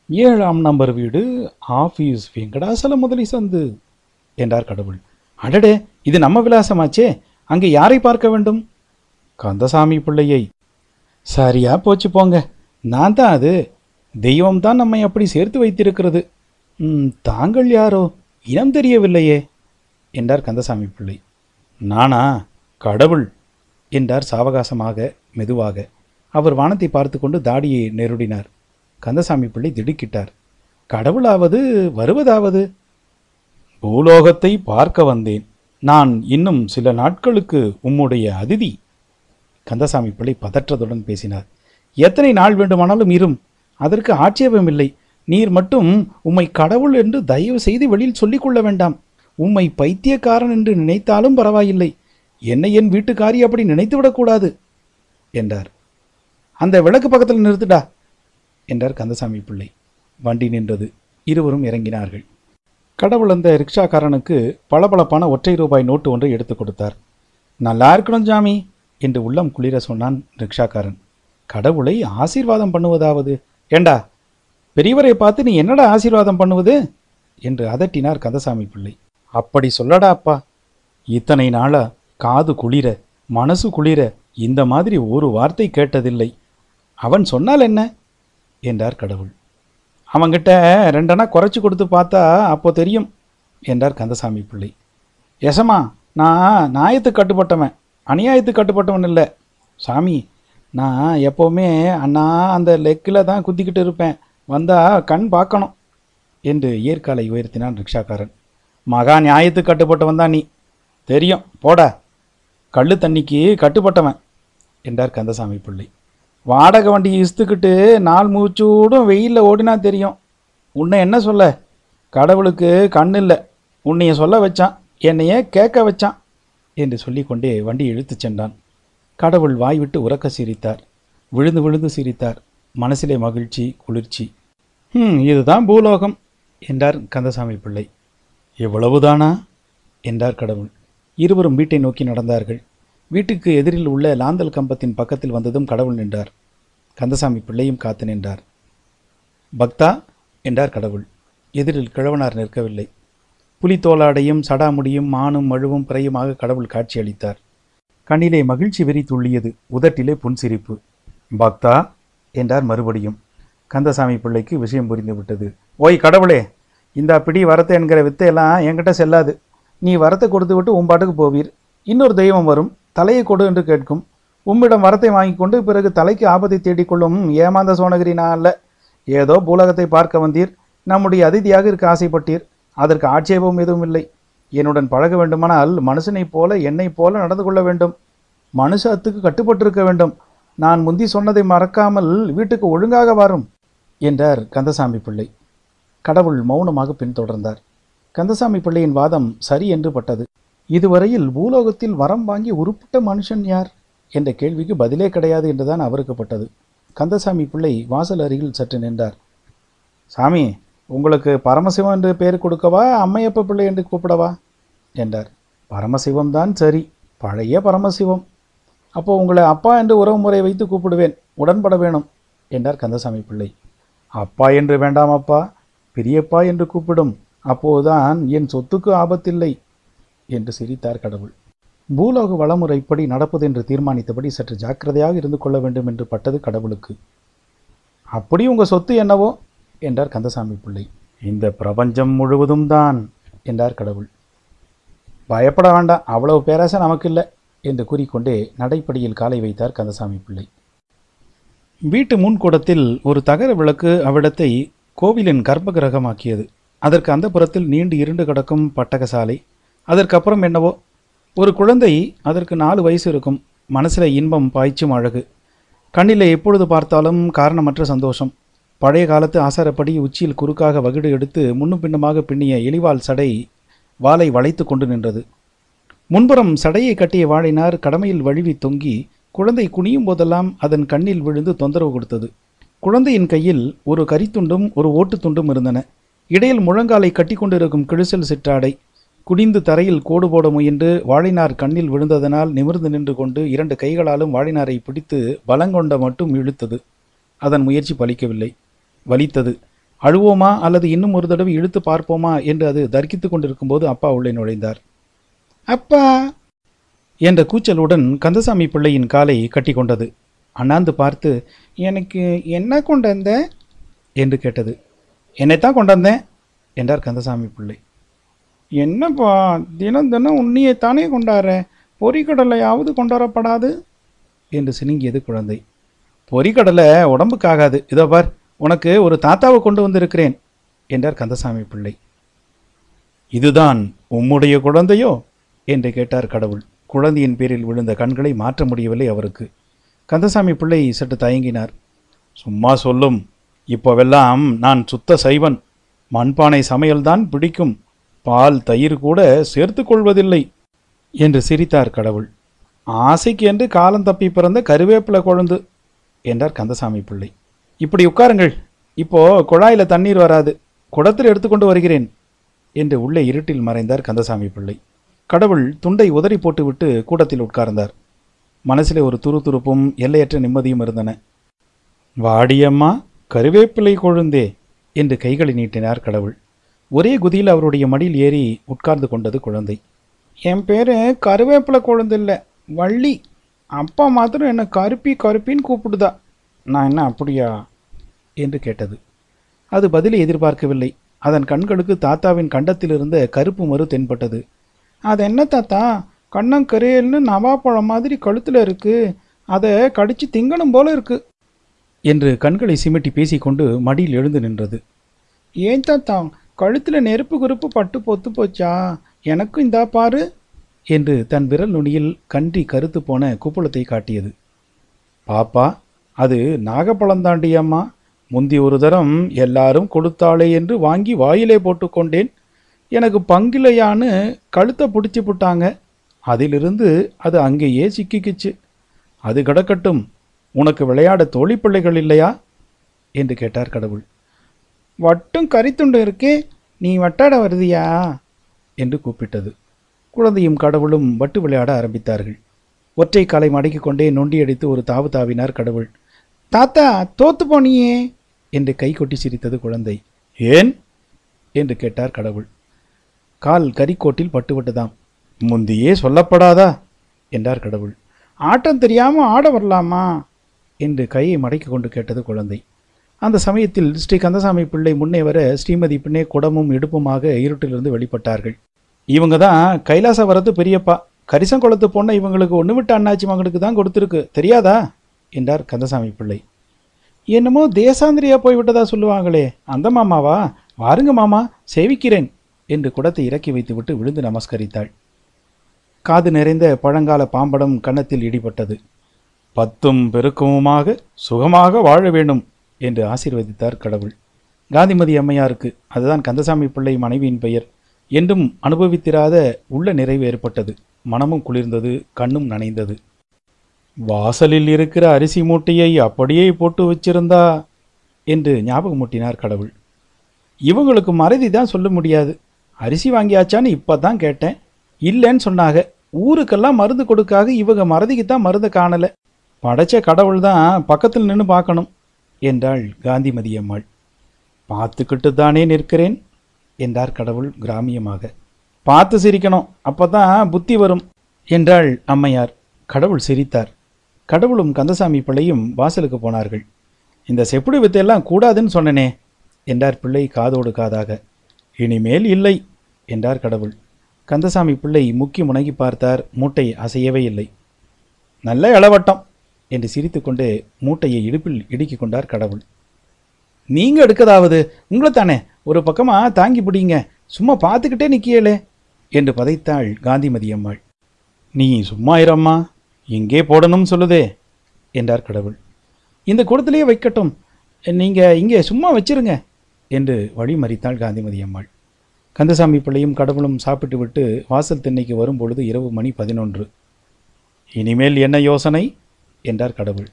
ஏழாம் நம்பர் வீடு ஆஃபீஸ் வெங்கடாசல முதலி சந்து என்றார் கடவுள். அடடே இது நம்ம விலாசமாச்சே. அங்கே யாரை பார்க்க வேண்டும்? கந்தசாமி பிள்ளையை. சரியா போச்சு போங்க. நான் தான் அது. தெய்வம் தான் நம்மை அப்படி சேர்த்து வைத்திருக்கிறது. தாங்கள் யாரோ? இனம் தெரியவில்லையே என்றார் கந்தசாமி பிள்ளை. நானா? கடவுள். என்றார் சாவகாசமாக மெதுவாக. அவர் வானத்தை பார்த்து கொண்டு தாடியை நெருடினார். கந்தசாமி பிள்ளை திடுக்கிட்டார். கடவுளாவது வருவதாவது? பூலோகத்தை பார்க்க வந்தேன். நான் இன்னும் சில நாட்களுக்கு உம்முடைய அதிதி. கந்தசாமி பிள்ளை பதற்றத்துடன் பேசினார். எத்தனை நாள் வேண்டுமானாலும் இரும். அதற்கு ஆட்சேபமில்லை நீர் மட்டும் உம்மை கடவுள் என்று தயவு செய்து வெளியில் சொல்லிக் கொள்ள வேண்டாம். உம்மை பைத்தியக்காரன் என்று நினைத்தாலும் பரவாயில்லை. என்னை என் வீட்டுக்காரி அப்படி நினைத்து விடக்கூடாது என்றார். அந்த விளக்கு பக்கத்தில் நிறுத்துடா என்றார் கந்தசாமி பிள்ளை. வண்டி நின்றது. இருவரும் இறங்கினார்கள். கடவுள் அந்த ரிக்ஷாக்காரனுக்கு பளபளப்பான ஒற்றை ரூபாய் நோட்டு ஒன்றை எடுத்து கொடுத்தார். நல்லா இருக்கணும் ஜாமி என்று உள்ளம் குளிர சொன்னான் ரிக்ஷாக்காரன். கடவுளை ஆசீர்வாதம் பண்ணுவதாவது. ஏண்டா பெரியவரை பார்த்து நீ என்னடா ஆசீர்வாதம் பண்ணுவது என்று அதட்டினார் கந்தசாமி பிள்ளை. அப்படி சொல்லடா அப்பா இத்தனை நாளா காது குளிர மனசு குளிர இந்த மாதிரி ஒரு வார்த்தை கேட்டதில்லை. அவன் சொன்னால் என்ன? என்றார் கடவுள். அவங்கிட்ட ரெண்டனா குறைச்சி கொடுத்து பார்த்தா அப்போ தெரியும் என்றார் கந்தசாமி பிள்ளை. எசமா நான் நியாயத்துக்கு கட்டுப்பட்டவன் அநியாயத்துக்கு கட்டுப்பட்டவன் இல்லை. சாமி நான் எப்போவுமே அண்ணா அந்த லெக்கில் தான் குத்திக்கிட்டு இருப்பேன் வந்தால் கண் பார்க்கணும் என்று ஏற்காலை உயர்த்தினான் ரிக்ஷாக்காரன். மகா நியாயத்துக்கு கட்டுப்பட்டவன் தான் நீ. தெரியும் போட. கள்ளு தண்ணிக்கு கட்டுப்பட்டவன் என்றார் கந்தசாமி பிள்ளை. வாடகை வண்டியை இஸ்துக்கிட்டு நாள் மூச்சூடும் வெயிலில் ஓடினா தெரியும். உன்னை என்ன சொல்ல? கடவுளுக்கு கண் இல்லை. உன்னைய சொல்ல வச்சான் என்னையே கேட்க வச்சான் என்று சொல்லிக்கொண்டே வண்டி இழுத்துச் சென்றான். கடவுள் வாய் விட்டு உறக்க சிரித்தார். விழுந்து விழுந்து சிரித்தார். மனசிலே மகிழ்ச்சி குளிர்ச்சி. ம் இதுதான் பூலோகம் என்றார் கந்தசாமி பிள்ளை. எவ்வளவுதானா என்றார் கடவுள். இருவரும் வீட்டை நோக்கி நடந்தார்கள். வீட்டுக்கு எதிரில் உள்ள லாந்தல் கம்பத்தின் பக்கத்தில் வந்ததும் கடவுள் நின்றார். கந்தசாமி பிள்ளையும் காத்து நின்றார். பக்தா என்றார் கடவுள். எதிரில் கிழவனார் நிற்கவில்லை. புலித்தோலாடையும் சடாமுடியும் மானும் மழுவும் பிறையுமாக கடவுள் காட்சியளித்தார் கண்ணிலே மகிழ்ச்சி வெறி துள்ளியது. உதட்டிலே புன்சிரிப்பு. பக்தா என்றார் மறுபடியும். கந்தசாமி பிள்ளைக்கு விஷயம் புரிந்துவிட்டது. ஓய் கடவுளே இந்த பிடி வரத்தை என்கிற வித்தையெல்லாம் என்கிட்ட செல்லாது. நீ வரத்தை கொடுத்து விட்டு உன் பாட்டுக்கு போவீர். இன்னொரு தெய்வம் வரும். தலையை கொடு என்று கேட்கும். உம்மிடம் வரத்தை வாங்கி கொண்டு பிறகு தலைக்கு ஆபத்தை தேடிக்கொள்ளும் ஏமாந்த சோனகிரி நான் அல்ல. ஏதோ பூலகத்தை பார்க்க வந்தீர். நம்முடைய அதிதியாக இருக்க ஆசைப்பட்டீர். அதற்கு ஆட்சேபம் எதுவும் இல்லை. என்னுடன் பழக வேண்டுமானால் மனுஷனைப் போல என்னைப் போல நடந்து கொள்ள வேண்டும். மனுஷ அத்துக்கு கட்டுப்பட்டிருக்க வேண்டும். நான் முந்தி சொன்னதை மறக்காமல் வீட்டுக்கு ஒழுங்காக வரும் என்றார் கந்தசாமி பிள்ளை. கடவுள் மௌனமாக பின்தொடர்ந்தார். கந்தசாமி பிள்ளையின் வாதம் சரி என்று பட்டது. இதுவரையில் பூலோகத்தில் வரம் வாங்கி உருப்பிட்ட மனுஷன் யார்? என்ற கேள்விக்கு பதிலே கிடையாது என்றுதான் அவருக்கு பட்டது. கந்தசாமி பிள்ளை வாசல் அருகில் சற்று நின்றார். சாமி உங்களுக்கு பரமசிவம் என்று பெயர் கொடுக்கவா அம்மையப்ப பிள்ளை என்று கூப்பிடவா? என்றார். பரமசிவம் தான் சரி பழைய பரமசிவம். அப்போ உங்களை அப்பா என்று உறவுமுறை வைத்து கூப்பிடுவேன் உடன்பட வேணும் என்றார் கந்தசாமி பிள்ளை. அப்பா என்று வேண்டாம் அப்பா பெரியப்பா என்று கூப்பிடும் அப்போதுதான் என் சொத்துக்கு ஆபத்தில்லை என்று சிரித்தார் கடவுள். பூலோக வளமுறைப்படி நடப்பது என்று தீர்மானித்தபடி சற்று ஜாக்கிரதையாக இருந்து கொள்ள வேண்டும் என்று பட்டது கடவுளுக்கு. அப்படி உங்க சொத்து என்னவோ? என்றார் கந்தசாமி பிள்ளை. இந்த பிரபஞ்சம் முழுவதும் தான் என்றார் கடவுள். பயப்பட வேண்டாம் அவ்வளவு பேராசை நமக்கு இல்லை என்று கூறிக்கொண்டே நடைப்படியில் காலை வைத்தார் கந்தசாமி பிள்ளை. வீட்டு முன்கூடத்தில் ஒரு தகர விளக்கு அவ்விடத்தை கோவிலின் கர்ப்பகிரகமாக்கியது அதற்கு அந்த புறத்தில் நீண்டு இருண்டு கிடக்கும் பட்டகசாலை அதற்கப்புறம் என்னவோ ஒரு குழந்தை அதற்கு நாலு வயசு இருக்கும் மனசில் இன்பம் பாய்ச்சும் அழகு. கண்ணிலே எப்பொழுது பார்த்தாலும் காரணமற்ற சந்தோஷம். பழைய காலத்து ஆசாரப்படி உச்சியில் குறுக்காக வகிடு எடுத்து முன்னும் பின்னுமாக பின்னிய இழிவால் சடை வாளை வளைத்து கொண்டு நின்றது. முன்புறம் சடையை கட்டிய வாழினார் கடமையில் வழுவி தொங்கி குழந்தை குனியும் போதெல்லாம் அதன் கண்ணில் விழுந்து தொந்தரவு கொடுத்தது. குழந்தையின் கையில் ஒரு கரித்துண்டும் ஒரு ஓட்டு துண்டும் இருந்தன. இடையில் முழங்காலை கட்டி கொண்டிருக்கும் கிழிசல் சிற்றாடை குடிந்து தரையில் கோடு போட முயன்று வாழினார் கண்ணில் விழுந்ததனால் நிமிர்ந்து நின்று கொண்டு இரண்டு கைகளாலும் வாழினாரை பிடித்து பலங்கொண்ட மட்டும் இழுத்தது. அதன் முயற்சி பலிக்கவில்லை. வலித்தது. அழுவோமா அல்லது இன்னும் ஒரு தடவை இழுத்து பார்ப்போமா என்று அது தர்க்கித்துக் கொண்டிருக்கும்போது அப்பா உள்ளே நுழைந்தார். அப்பா! என்ற கூச்சலுடன் கந்தசாமி பிள்ளையின் காலை கட்டி கொண்டது. அண்ணாந்து பார்த்து எனக்கு என்ன கொண்டு வந்த? என்று கேட்டது. என்னைத்தான் கொண்டு வந்தேன் என்றார் கந்தசாமி பிள்ளை. என்னப்பா தினம் தினம் உன்னியைத்தானே கொண்டாடுற? பொறிக்கடலையாவது கொண்டாடப்படாது? என்று சினுங்கியது குழந்தை. பொறிக்கடலை உடம்புக்காகாது. இதோ பார் உனக்கு ஒரு தாத்தாவை கொண்டு வந்திருக்கிறேன் என்றார் கந்தசாமி பிள்ளை. இதுதான் உம்முடைய குழந்தையோ? என்று கேட்டார் கடவுள். குழந்தையின் பேரில் விழுந்த கண்களை மாற்ற முடியவில்லை அவருக்கு. கந்தசாமி பிள்ளை சற்று தயங்கினார். சும்மா சொல்லும் இப்போவெல்லாம் நான் சுத்த சைவன். மண்பானை சமையல்தான் பிடிக்கும். பால் தயிர் கூட சேர்த்து கொள்வதில்லை என்று சிரித்தார் கடவுள். ஆசைக்கு என்று காலம் தப்பி பிறந்த கருவேப்பிலை கொழுந்து என்றார் கந்தசாமி பிள்ளை. இப்படி உட்காருங்கள். இப்போ குழாயில் தண்ணீர் வராது. குடத்தில் எடுத்துக்கொண்டு வருகிறேன் என்று உள்ளே இருட்டில் மறைந்தார் கந்தசாமி பிள்ளை. கடவுள் துண்டை உதறி போட்டுவிட்டு கூடத்தில் உட்கார்ந்தார். மனசிலே ஒரு துருதுருப்பும் எல்லையற்ற நிம்மதியும் இருந்தன. வாடியம்மா கருவேப்பிலை கொழுந்தே என்று கைகளை நீட்டினார் கடவுள். ஒரே குதியில் அவருடைய மடியில் ஏறி உட்கார்ந்து கொண்டது குழந்தை. என் பேர் கருவேப்பிலை கொழுந்து இல்லை வள்ளி. அப்பா மாத்திரம் என்னை கருப்பி கருப்பின்னு கூப்பிடுதா. நான் என்ன அப்படியா? என்று கேட்டது. அது பதிலை எதிர்பார்க்கவில்லை. அதன் கண்களுக்கு தாத்தாவின் கண்டத்திலிருந்த கருப்பு மறு தென்பட்டது. அது என்ன தாத்தா? கண்ணம் கரையல்னு நவாப்பழம் மாதிரி கழுத்தில் இருக்கு. அதை கடிச்சு திங்கணும் போல இருக்கு. என்று கண்களை சிமிட்டி பேசிக்கொண்டு மடியில் எழுந்து நின்றது. ஏன் தாத்தா கழுத்தில் நெருப்பு குறுப்பு பட்டு பொத்து போச்சா? எனக்கும் இந்தா பாரு. என்று தன் விரல் நுனியில் கன்றி கருத்து போன குப்புளத்தை காட்டியது. பாப்பா அது நாகப்பழந்தாண்டி அம்மா முந்தி ஒரு தரம் எல்லாரும் கொடுத்தாளே என்று வாங்கி வாயிலே போட்டுக்கொண்டேன். எனக்கு பங்கிலையான்னு கழுத்தை பிடிச்சி புட்டாங்க. அதிலிருந்து அது அங்கேயே சிக்கிக்கிச்சு. அது கிடக்கட்டும். உனக்கு விளையாட தோழி பிள்ளைகள் இல்லையா? என்று கேட்டார் கடவுள். வட்டும் கரித்துண்டு இருக்கே நீ வட்டாட வருதியா? என்று கூப்பிட்டது. குழந்தையும் கடவுளும் வட்டு விளையாட ஆரம்பித்தார்கள். ஒற்றை காலை மடக்கிக் கொண்டே நொண்டியடித்து ஒரு தாவு தாவினார் கடவுள். தாத்தா தோத்து போனியே! என்று கை கொட்டி சிரித்தது குழந்தை. ஏன்? என்று கேட்டார் கடவுள். கால் கரிக்கோட்டில் பட்டுவிட்டதாம். முந்தியே சொல்லப்படாதா? என்றார் கடவுள். ஆட்டம் தெரியாமல் ஆட வரலாமா? என்று கையை மடக்கிக் கொண்டு கேட்டது குழந்தை. அந்த சமயத்தில் ஸ்ரீ கந்தசாமி பிள்ளை முன்னே வர ஸ்ரீமதி பின்னே குடமும் இடுப்புமாக இருட்டிலிருந்து வெளிப்பட்டார்கள். இவங்க தான் கைலாச வரது பெரியப்பா. கரிசங்குளத்து பொண்ணை இவங்களுக்கு ஒன்று விட்ட அண்ணாச்சி மகனுக்கு தான் கொடுத்துருக்கு. தெரியாதா? என்றார் கந்தசாமி பிள்ளை. என்னமோ தேசாந்திரியா போய்விட்டதா சொல்லுவாங்களே. அந்த மாமாவா? வாருங்க மாமா சேவிக்கிறேன் என்று குடத்தை இறக்கி வைத்துவிட்டு விழுந்து நமஸ்கரித்தாள். காது நிறைந்த பழங்கால பாம்படம் கன்னத்தில் இடிபட்டது. பத்தும் பெருக்கமுமாக சுகமாக வாழ வேண்டும் என்று ஆசீர்வதித்தார் கடவுள். காந்திமதி அம்மையாருக்கு அதுதான் கந்தசாமி பிள்ளை மனைவியின் பெயர். என்றும் அனுபவித்திராத உள்ள நிறைவு ஏற்பட்டது. மனமும் குளிர்ந்தது கண்ணும் நனைந்தது. வாசலில் இருக்கிற அரிசி மூட்டையை அப்படியே போட்டு வச்சிருந்தா என்று ஞாபகமூட்டினார் கடவுள். இவங்களுக்கு மறதி தான் சொல்ல முடியாது. அரிசி வாங்கியாச்சான்னு இப்போ தான் கேட்டேன். இல்லைன்னு சொன்னாங்க. ஊருக்கெல்லாம் மருந்து கொடுக்காக இவங்க மறதிக்கு தான் மருந்து காணலை. படைச்ச கடவுள் தான் பக்கத்தில் நின்று பார்க்கணும் என்றாள் காந்திமதி அம்மாள். பார்த்துக்கிட்டு தானே நிற்கிறேன் என்றார் கடவுள் கிராமியமாக. பார்த்து சிரிக்கணும் அப்பதான் புத்தி வரும் என்றாள் அம்மையார். கடவுள் சிரித்தார். கடவுளும் கந்தசாமி பிள்ளையும் வாசலுக்கு போனார்கள். இந்த செப்புடு வித்தையெல்லாம் கூடாதுன்னு சொன்னனே என்றார் பிள்ளை காதோடு காதாக. இனிமேல் இல்லை என்றார் கடவுள். கந்தசாமி பிள்ளை முக்கி முனகி பார்த்தார் மூட்டை அசையவே இல்லை. நல்ல இளவட்டம் என்று சிரித்துக்கொண்டே மூட்டையை இடுப்பில் இடுக்கிக் கொண்டார் கடவுள். நீங்க எடுக்கதாவது? உங்களை தானே ஒரு பக்கமா தாங்கி பிடிங்க. சும்மா பார்த்துக்கிட்டே நிக்கியலே என்று பதைத்தாள் காந்திமதி அம்மாள். நீ சும்மா இரம்மா. எங்கே போடணும் சொல்லுதே என்றார் கடவுள். இந்த கூடத்திலேயே வைக்கட்டும். நீங்க இங்கே சும்மா வச்சிருங்க என்று வழிமறித்தாள் காந்திமதி அம்மாள். கந்தசாமி பிள்ளையும் கடவுளும் சாப்பிட்டு விட்டு வாசல் திண்ணைக்கு வரும்பொழுது இரவு மணி பதினொன்று. இனிமேல் என்ன யோசனை? என்றார் கடவுள்.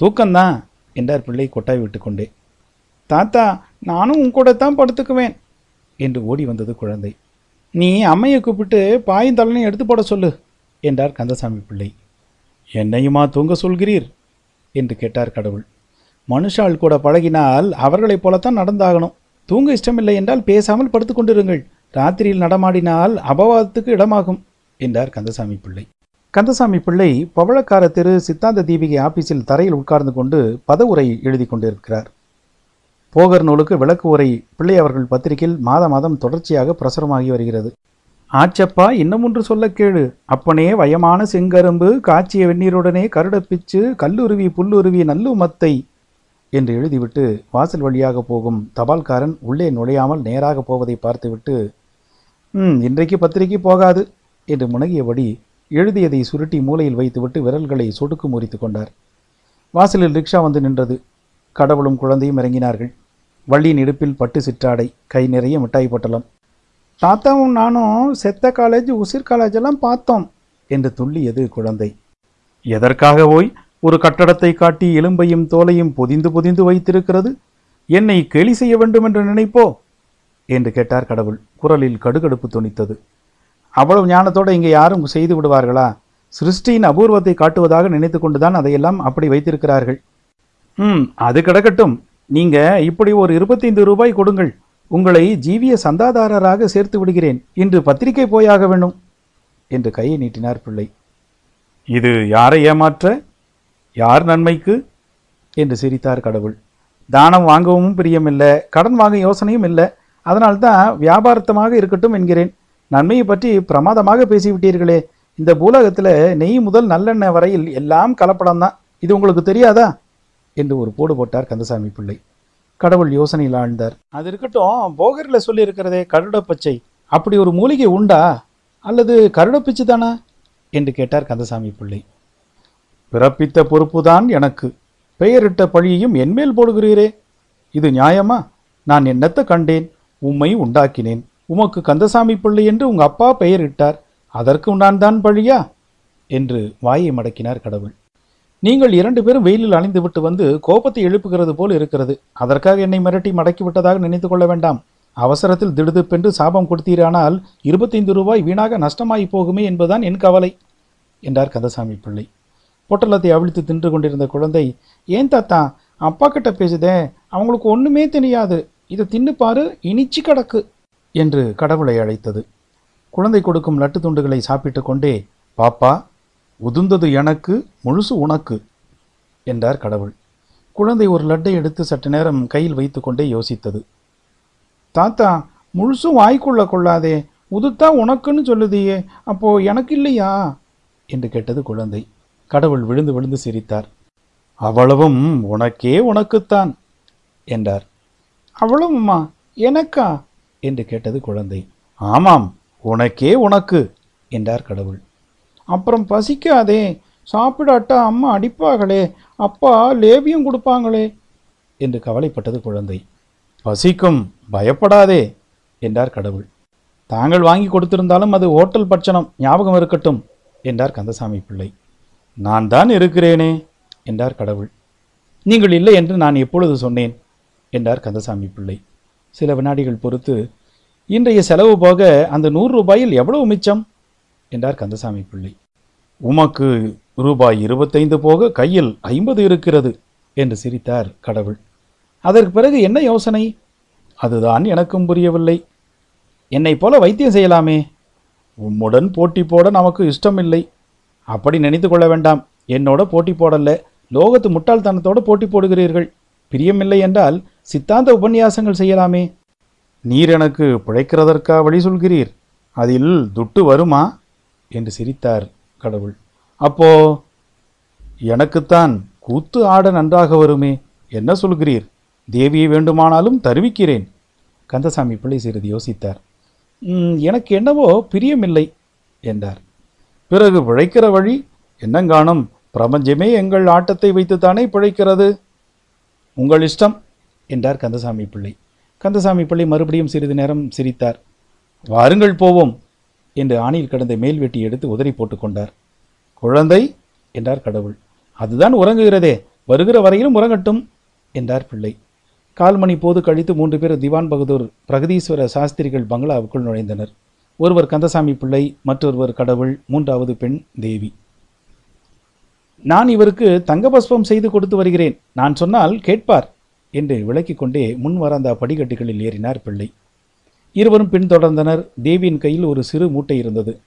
தூக்கம்தான் என்றார் பிள்ளை கொட்டாய் விட்டுக்கொண்டே தாத்தா நானும் உன் கூட தான் படுத்துக்குவேன் என்று ஓடி வந்தது குழந்தை. நீ அம்மையை கூப்பிட்டு பாயும் தலைனையும் எடுத்து போட சொல்லு என்றார் கந்தசாமி பிள்ளை. என்னையுமா தூங்க சொல்கிறீர்? என்று கேட்டார் கடவுள். மனுஷால் கூட பழகினால் அவர்களைப் போலத்தான் நடந்தாகணும். தூங்க இஷ்டமில்லை என்றால் பேசாமல் படுத்துக்கொண்டிருங்கள் ராத்திரியில் நடமாடினால் அபவாதத்துக்கு இடமாகும் என்றார் கந்தசாமி பிள்ளை. கந்தசாமி பிள்ளை பவளக்கார தெரு சித்தாந்த தீபிகை ஆபீஸில் தரையில் உட்கார்ந்து கொண்டு பதவுரை எழுதி கொண்டிருக்கிறார். போகர் நூலுக்கு விளக்கு உரை பிள்ளை அவர்கள் பத்திரிகையில் மாத மாதம் தொடர்ச்சியாக பிரசுரமாகி வருகிறது. ஆச்சப்பா இன்னும் ஒன்று சொல்ல கேளு. அப்பனே வயமான செங்கரும்பு காய்ச்சிய வெந்நீருடனே கருடப்பிச்சு கல்லுருவி புல்லுருவி நல்லுமத்தை என்று எழுதிவிட்டு வாசல் வழியாக போகும் தபால்காரன் உள்ளே நுழையாமல் நேராக போவதை பார்த்துவிட்டு ம் இன்றைக்கு பத்திரிகை போகாது என்று முனகியபடி எழுதியதை சுருட்டி மூலையில் வைத்துவிட்டு விரல்களை சொடுக்கு முறித்து கொண்டார். வாசலில் ரிக்ஷா வந்து நின்றது. கடவுளும் குழந்தையும் இறங்கினார்கள். வள்ளியின் இடுப்பில் பட்டு சிற்றாடை கை நிறைய மிட்டாய் பொட்டலம். தாத்தாவும் நானும் செத்த காலேஜ் உசிர் காலேஜ் எல்லாம் பார்த்தோம் என்று துள்ளியது குழந்தை. எதற்காக போய் ஒரு கட்டடத்தை காட்டி எலும்பையும் தோலையும் பொதிந்து பொதிந்து வைத்திருக்கிறது. என்னை கேலி செய்ய வேண்டும் என்று நினைப்போ? என்று கேட்டார் கடவுள். குரலில் கடுகடுப்பு துணித்தது அவ்வளவு ஞானத்தோடு இங்கே யாரும் செய்து விடுவார்களா? சிருஷ்டியின் அபூர்வத்தை காட்டுவதாக நினைத்து கொண்டுதான் அதையெல்லாம் அப்படி வைத்திருக்கிறார்கள். ம் அது கிடக்கட்டும். நீங்கள் இப்படி ஒரு இருபத்தைந்து ரூபாய் கொடுங்கள். உங்களை ஜீவிய சந்தாதாரராக சேர்த்து விடுகிறேன். இன்று பத்திரிகை போயாக வேண்டும். என்று கையை நீட்டினார் பிள்ளை. இது யாரை ஏமாற்ற? யார் நன்மைக்கு? என்று சிரித்தார் கடவுள். தானம் வாங்கவும் பிரியமில்லை கடன் வாங்க யோசனையும் இல்லை. அதனால்தான் வியாபாரத்தமாக இருக்கட்டும் என்கிறேன். நன்மையை பற்றி பிரமாதமாக பேசிவிட்டீர்களே. இந்த பூலகத்தில் நெய் முதல் நல்லெண்ணெய் வரையில் எல்லாம் கலப்படம்தான். இது உங்களுக்கு தெரியாதா? என்று ஒரு போடு போட்டார் கந்தசாமி பிள்ளை. கடவுள் யோசனையில் ஆழ்ந்தார். அது இருக்கட்டும் போகரில் சொல்லியிருக்கிறதே கருடப்பச்சை. அப்படி ஒரு மூலிகை உண்டா? அல்லது கருடப்பிச்சு தானா? என்று கேட்டார் கந்தசாமி பிள்ளை. பிறப்பித்த பொறுப்புதான் எனக்கு. பெயரிட்ட பழியையும் என்மேல் போடுகிறீரே. இது நியாயமா? நான் என்னத்தை கண்டேன்? உம்மை உண்டாக்கினேன். உமக்கு கந்தசாமி பிள்ளை என்று உங்கள் அப்பா பெயரிட்டார். அதற்கு நான் தான் பழியா? என்று வாயை மடக்கினார் கடவுள். நீங்கள் இரண்டு பேரும் வெயிலில் அணிந்துவிட்டு வந்து கோபத்தை எழுப்புகிறது போல் இருக்கிறது. அதற்காக என்னை மிரட்டி மடக்கி விட்டதாக நினைத்து கொள்ள வேண்டாம். அவசரத்தில் திடுதிப்பென்று சாபம் கொடுத்தீரானால் இருபத்தைந்து ரூபாய் வீணாக நஷ்டமாகி போகுமே என்பதுதான் என் கவலை என்றார் கந்தசாமி பிள்ளை. பொட்டலத்தை அவிழ்த்து தின்று கொண்டிருந்த குழந்தை ஏன் தாத்தா அப்பா கிட்ட பேசுதே அவங்களுக்கு ஒன்றுமே தெரியாது. இதை தின்னுப்பாரு இனிச்சு கிடக்கு. என்று கடவுளை அழைத்தது. குழந்தை கொடுக்கும் லட்டு துண்டுகளை சாப்பிட்டு கொண்டே பாப்பா உதுந்தது எனக்கு முழுசு உனக்கு என்றார் கடவுள். குழந்தை ஒரு லட்டை எடுத்து சற்று நேரம் கையில் வைத்துக்கொண்டே யோசித்தது. தாத்தா முழுசும் வாய்க்குள்ள கொள்ளாதே உதுத்தா உனக்குன்னு சொல்லுதியே அப்போ எனக்கு இல்லையா? என்று கேட்டது குழந்தை. கடவுள் விழுந்து விழுந்து சிரித்தார். அவ்வளவும் உனக்கே உனக்குத்தான் என்றார். அவ்வளவும்மா எனக்கா? என்று கேட்டது குழந்தை. ஆமாம் உனக்கே உனக்கு என்றார் கடவுள். அப்புறம் பசிக்காதே சாப்பிடாட்டா அம்மா அடிப்பாங்களே அப்பா லேபியம் கொடுப்பாங்களே என்று கவலைப்பட்டது குழந்தை. பசிக்கும் பயப்படாதே என்றார் கடவுள். தாங்கள் வாங்கி கொடுத்திருந்தாலும் அது ஹோட்டல் பட்சணம் ஞாபகம் இருக்கட்டும் என்றார் கந்தசாமி பிள்ளை. நான் தான் இருக்கிறேனே என்றார் கடவுள். நீங்கள் இல்லை என்று நான் எப்பொழுது சொன்னேன் என்றார் கந்தசாமி பிள்ளை. சில வினாடிகள் பொறுத்து இன்றைய செலவு போக அந்த நூறு ரூபாயில் எவ்வளவு மிச்சம்? என்றார் கந்தசாமி பிள்ளை. உமக்கு ரூபாய் இருபத்தைந்து போக கையில் ஐம்பது இருக்கிறது என்று சிரித்தார் கடவுள். அதற்கு பிறகு என்ன யோசனை? அதுதான் எனக்கும் புரியவில்லை. என்னைப் போல வைத்தியம் செய்யலாமே? உம்முடன் போட்டி போட நமக்கு இஷ்டமில்லை. அப்படி நினைத்து கொள்ள வேண்டாம். என்னோட போட்டி போடல லோகத்து முட்டாள்தனத்தோடு போட்டி போடுகிறீர்கள். பிரியமில்லை என்றால் சித்தாந்த உபன்யாசங்கள் செய்யலாமே. நீர் எனக்கு பிழைக்கிறதற்கா வழி சொல்கிறீர்? அதில் துட்டு வருமா? என்று சிரித்தார் கடவுள். அப்போ எனக்குத்தான் கூத்து ஆட நன்றாக வருமே. என்ன சொல்கிறீர்? தேவியை வேண்டுமானாலும் தருவிக்கிறேன். கந்தசாமி பிள்ளை சிறிது யோசித்தார். எனக்கு என்னவோ பிரியமில்லை என்றார். பிறகு பிழைக்கிற வழி? என்னங்காணும்? பிரபஞ்சமே எங்கள் ஆட்டத்தை வைத்துத்தானே பிழைக்கிறது. உங்கள் இஷ்டம் என்றார் கந்தசாமி பிள்ளை. கந்தசாமி பிள்ளை மறுபடியும் சிறிது நேரம் சிரித்தார். வாருங்கள் போவோம் என்று ஆணியில் கிடந்த மேல்வெட்டி எடுத்து உதறி போட்டுக்கொண்டார் குழந்தை என்றார் கடவுள். அதுதான் உறங்குகிறதே. வருகிற வரையிலும் உறங்கட்டும் என்றார் பிள்ளை. கால் மணி போது கழித்து மூன்று பேர் திவான் பகதூர் பிரகதீஸ்வர சாஸ்திரிகள் பங்களாவுக்குள் நுழைந்தனர். ஒருவர் கந்தசாமி பிள்ளை மற்றொருவர் கடவுள் மூன்றாவது பெண் தேவி. நான் இவருக்கு தங்கபஸ்பம் செய்து கொடுத்து வருகிறேன். நான் சொன்னால் கேட்பார். என்று விளக்கிக் கொண்டே முன் வராந்தா படிக்கட்டுகளில் ஏறினார் பிள்ளை. இருவரும் பின்தொடர்ந்தனர். தேவியின் கையில் ஒரு சிறு மூட்டை இருந்தது.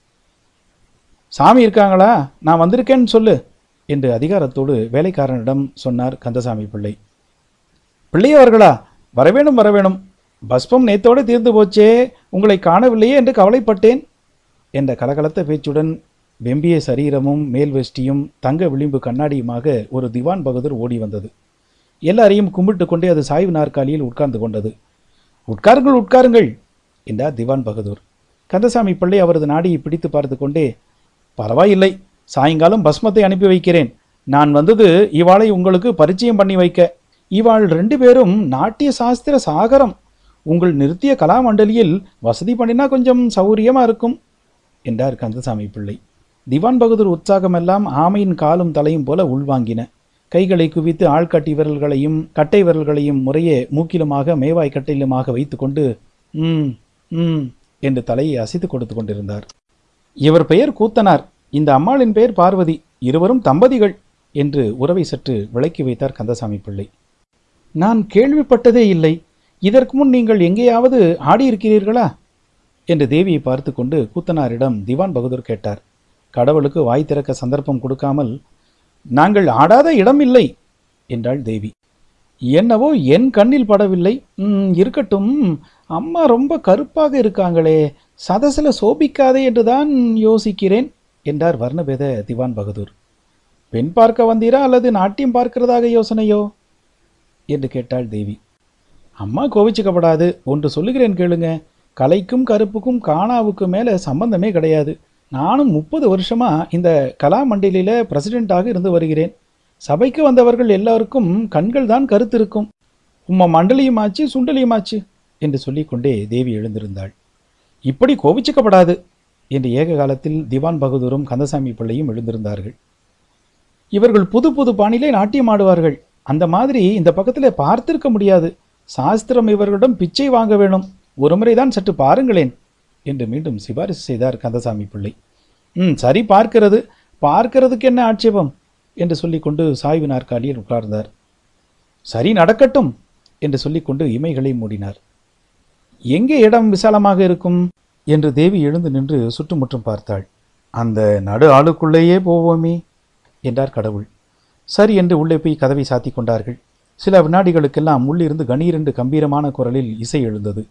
சாமி இருக்காங்களா? நான் வந்திருக்கேன்னு சொல்லு என்று அதிகாரத்தோடு வேலைக்காரனிடம் சொன்னார் கந்தசாமி பிள்ளை. பிள்ளையவர்களா வரவேணும் வரவேணும். பஸ்பம் நேத்தோடு தீர்ந்து போச்சே. உங்களை காணவில்லையே என்று கவலைப்பட்டேன் என்ற கலகலத்த பேச்சுடன் வெம்பிய சரீரமும் மேல் வெஷ்டியும் தங்க விளிம்பு கண்ணாடியுமாக ஒரு திவான் பகதூர் ஓடி வந்தது. எல்லாரையும் கும்பிட்டு கொண்டே அது சாய்வு நாற்காலியில் உட்கார்ந்து கொண்டது. உட்காருங்கள் உட்காருங்கள் என்றார் திவான் பகதூர். கந்தசாமி பிள்ளை அவரது நாடியை பிடித்து பார்த்து கொண்டே பரவாயில்லை சாயங்காலம் பஸ்மத்தை அனுப்பி வைக்கிறேன். நான் வந்தது இவாளை உங்களுக்கு பரிச்சயம் பண்ணி வைக்க. இவாள் ரெண்டு பேரும் நாட்டிய சாஸ்திர சாகரம். உங்கள் நிறுத்திய கலாமண்டலியில் வசதி பண்ணினா கொஞ்சம் சௌரியமாக இருக்கும் என்றார் கந்தசாமி பிள்ளை. திவான் பகதூர் உற்சாகமெல்லாம் ஆமையின் காலும் தலையும் போல உள்வாங்கின. கைகளை குவித்து ஆள்காட்டி விரல்களையும் கட்டை விரல்களையும் முறையே மூக்கிலுமாக மேவாய் கட்டையிலுமாக வைத்துக்கொண்டு ம் ம் என்று தலையை அசைத்து கொடுத்து கொண்டிருந்தார். இவர் பெயர் கூத்தனார். இந்த அம்மாளின் பெயர் பார்வதி. இருவரும் தம்பதிகள் என்று உறவை சற்று விளக்கி வைத்தார் கந்தசாமி பிள்ளை. நான் கேள்விப்பட்டதே இல்லை. இதற்கு முன் நீங்கள் எங்கேயாவது ஆடியிருக்கிறீர்களா? என்று தேவியை பார்த்து கொண்டு கூத்தனாரிடம் திவான் பகதூர் கேட்டார். கடவுளுக்கு வாய் திறக்க சந்தர்ப்பம் கொடுக்காமல் நாங்கள் ஆடாத இடம் இல்லை என்றாள் தேவி. என்னவோ என் கண்ணில் படவில்லை. "ம், இருக்கட்டும். அம்மா ரொம்ப கருப்பாக இருக்காங்களே. சதசில சோபிக்காதே என்றுதான் யோசிக்கிறேன் என்றார் வர்ணபேத திவான் பகதூர். பெண் பார்க்க வந்தீரா அல்லது நாட்டியம் பார்க்கிறதாக யோசனையோ? என்று கேட்டாள் தேவி. அம்மா கோவிச்சுக்கப்படாது. ஒன்று சொல்லுகிறேன் கேளுங்க. கலைக்கும் கருப்புக்கும் காணாவுக்கும் மேலே சம்பந்தமே கிடையாது. நானும் முப்பது வருஷமாக இந்த கலா பிரசிடெண்ட்டாக இருந்து வருகிறேன். சபைக்கு வந்தவர்கள் எல்லாருக்கும் கண்கள் தான் கருத்து இருக்கும் உம்ம மண்டலியுமாச்சு சுண்டலியுமாச்சு என்று சொல்லிக்கொண்டே தேவி எழுந்திருந்தாள். இப்படி கோபிச்சுக்கப்படாது என்று ஏக காலத்தில் திவான் பகதூரும் கந்தசாமி பிள்ளையும் எழுந்திருந்தார்கள். இவர்கள் புது புது பாணியிலே நாட்டியம் ஆடுவார்கள். அந்த மாதிரி இந்த பக்கத்தில் பார்த்திருக்க முடியாது. சாஸ்திரம் இவர்களிடம் பிச்சை வாங்க வேணும். ஒரு முறைதான் சற்று பாருங்களேன். என்று மீண்டும் சிபாரிசு செய்தார் கந்தசாமி பிள்ளை. ம் சரி பார்க்கிறது. பார்க்கிறதுக்கு என்ன ஆட்சேபம்? என்று சொல்லிக்கொண்டு சாய்வு நாற்காலியில் உட்கார்ந்தார். சரி நடக்கட்டும் என்று சொல்லிக்கொண்டு இமைகளை மூடினார். எங்கே இடம் விசாலமாக இருக்கும்? என்று தேவி எழுந்து நின்று சுற்றுமுற்றும் பார்த்தாள். அந்த நடு ஆளுக்குள்ளேயே போவோமே என்றார் கடவுள். சரி என்று உள்ளே போய் கதவை சாத்தி கொண்டார்கள். சில வினாடிகளுக்கெல்லாம் உள்ளிருந்து கணீரென்று கம்பீரமான குரலில் இசை எழுந்தது.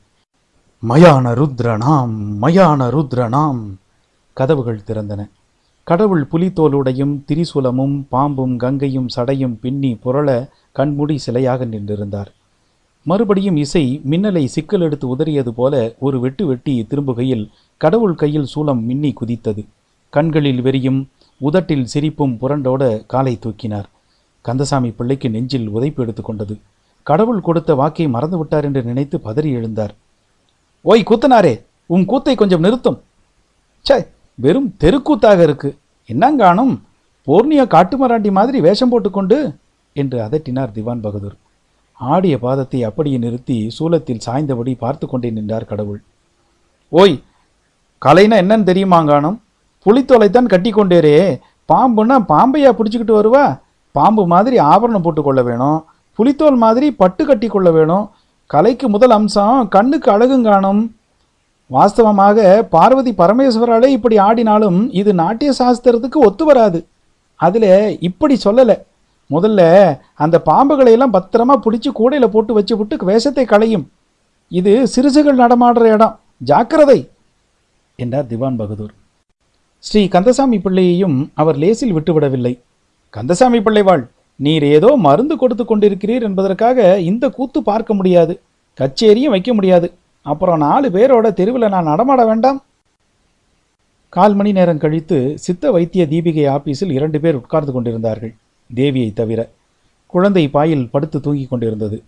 மயான ருத்ரனாம் மயான ருத்ரனாம். கதவுகள் திறந்தன. கடவுள் புலித்தோலுடையும் திரிசூலமும் பாம்பும் கங்கையும் சடையும் பின்னி புரள கண்மூடி சிலையாக நின்றிருந்தார். மறுபடியும் இசை மின்னலை சிக்கல் எடுத்து உதறியது போல ஒரு வெட்டு வெட்டி திரும்புகையில் கடவுள் கையில் சூலம் மின்னி குதித்தது. கண்களில் வெறியும் உதட்டில் சிரிப்பும் புரண்டோட காலை தூக்கினார். கந்தசாமி பிள்ளைக்கு நெஞ்சில் உதைப்பு எடுத்துக்கொண்டது கடவுள் கொடுத்த வாக்கை மறந்துவிட்டார் என்று நினைத்து பதறி எழுந்தார். ஓய் கூத்தனாரே உன் கூத்தை கொஞ்சம் நிறுத்தும். ச்சே வெறும் தெருக்கூத்தாக இருக்கு. என்னங்காணும்? போர்னியா காட்டுமராண்டி மாதிரி வேஷம் போட்டுக்கொண்டு என்று அதட்டினார் திவான் பகதூர். ஆடிய பாதத்தை அப்படியே நிறுத்தி சூலத்தில் சாய்ந்தபடி பார்த்து கொண்டே நின்றார் கடவுள். ஓய் கலைனா என்னன்னு தெரியுமாங்கானும் புலித்தோலைத்தான் கட்டி கொண்டேரே. பாம்புன்னா பாம்பையா பிடிச்சிக்கிட்டு வருவா? பாம்பு மாதிரி ஆபரணம் போட்டுக்கொள்ள வேணும். புலித்தோல் மாதிரி பட்டு கட்டி கொள்ள வேணும். கலைக்கு முதல் அம்சம் கண்ணுக்கு அழகுங்காணும் வாஸ்தவமாக பார்வதி பரமேஸ்வராலே இப்படி ஆடினாலும் இது நாட்டிய சாஸ்திரத்துக்கு ஒத்து வராது. அதில் இப்படி சொல்லலை. முதல்ல அந்த பாம்புகளை எல்லாம் பத்திரமா பிடிச்சி கூடையில் போட்டு வச்சு விட்டு வேஷத்தை களையும். இது சிறுசுகள் நடமாடுற இடம். ஜாக்கிரதை! என்றார் திவான் பகதூர். ஸ்ரீ கந்தசாமி பிள்ளையையும் அவர் லேசில் விட்டுவிடவில்லை. கந்தசாமி பிள்ளைவாள் நீர் ஏதோ மருந்து கொடுத்து கொண்டிருக்கிறீர் என்பதற்காக இந்த கூத்து பார்க்க முடியாது கச்சேரியும் வைக்க முடியாது. அப்புறம் நாலு பேரோட தெருவில் நான் நடமாட வேண்டாம். கால் மணி நேரம் கழித்து சித்த வைத்திய தீபிகை ஆபீஸில் இரண்டு பேர் உட்கார்ந்து கொண்டிருந்தார்கள் தேவியை தவிர. குழந்தை பாயில் படுத்து தூங்கிக் கொண்டிருந்தது.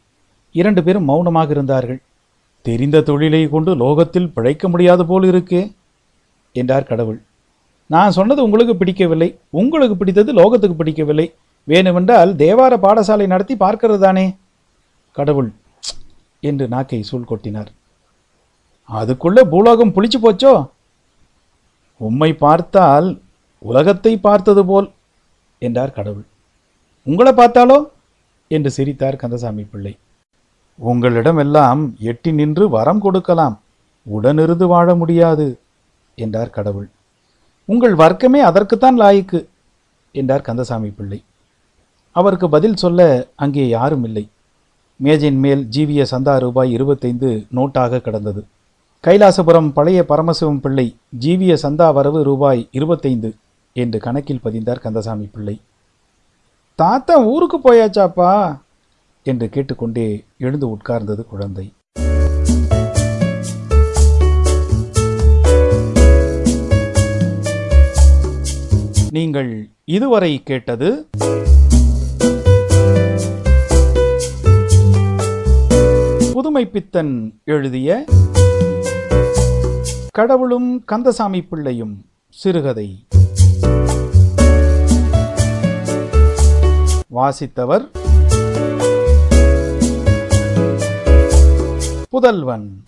இரண்டு பேரும் மௌனமாக இருந்தார்கள். தெரிந்த தொழிலை கொண்டு லோகத்தில் பிழைக்க முடியாது போல் இருக்கே என்றார் கடவுள். நான் சொன்னது உங்களுக்கு பிடிக்கவில்லை உங்களுக்கு பிடித்தது லோகத்துக்கு பிடிக்கவில்லை வேணுமென்றால் தேவார பாடசாலை நடத்தி பார்க்கிறது தானே? கடவுள் என்று நாக்கை சூழ் கொட்டினார். அதுக்குள்ளே பூலோகம் புளிச்சு போச்சோ? உம்மை பார்த்தால் உலகத்தை பார்த்தது போல் என்றார் கடவுள். உங்களை பார்த்தாலோ? என்று சிரித்தார் கந்தசாமி பிள்ளை. உங்களிடமெல்லாம் எட்டி நின்று வரம் கொடுக்கலாம். உடனிருந்து வாழ முடியாது என்றார் கடவுள். உங்கள் வர்க்கமே அதற்குத்தான் லாய்க்கு என்றார் கந்தசாமி பிள்ளை. அவருக்கு பதில் சொல்ல அங்கே யாரும் இல்லை. மேஜையின் மேல் ஜீவிய சந்தா ரூபாய் இருபத்தைந்து நோட்டாக கிடந்தது. கைலாசபுரம் பழைய பரமசிவம் பிள்ளை ஜீவிய சந்தா வரவு ரூபாய் இருபத்தைந்து என்று கணக்கில் பதிந்தார் கந்தசாமி பிள்ளை. தாத்தா ஊருக்கு போயாச்சாப்பா? என்று கேட்டுக்கொண்டே எழுந்து உட்கார்ந்தது குழந்தை. நீங்கள் இதுவரை கேட்டது புதுமைப்பித்தன் எழுதிய கடவுளும் கந்தசாமி பிள்ளையும் சிறுகதை. வாசித்தவர் புதல்வன்.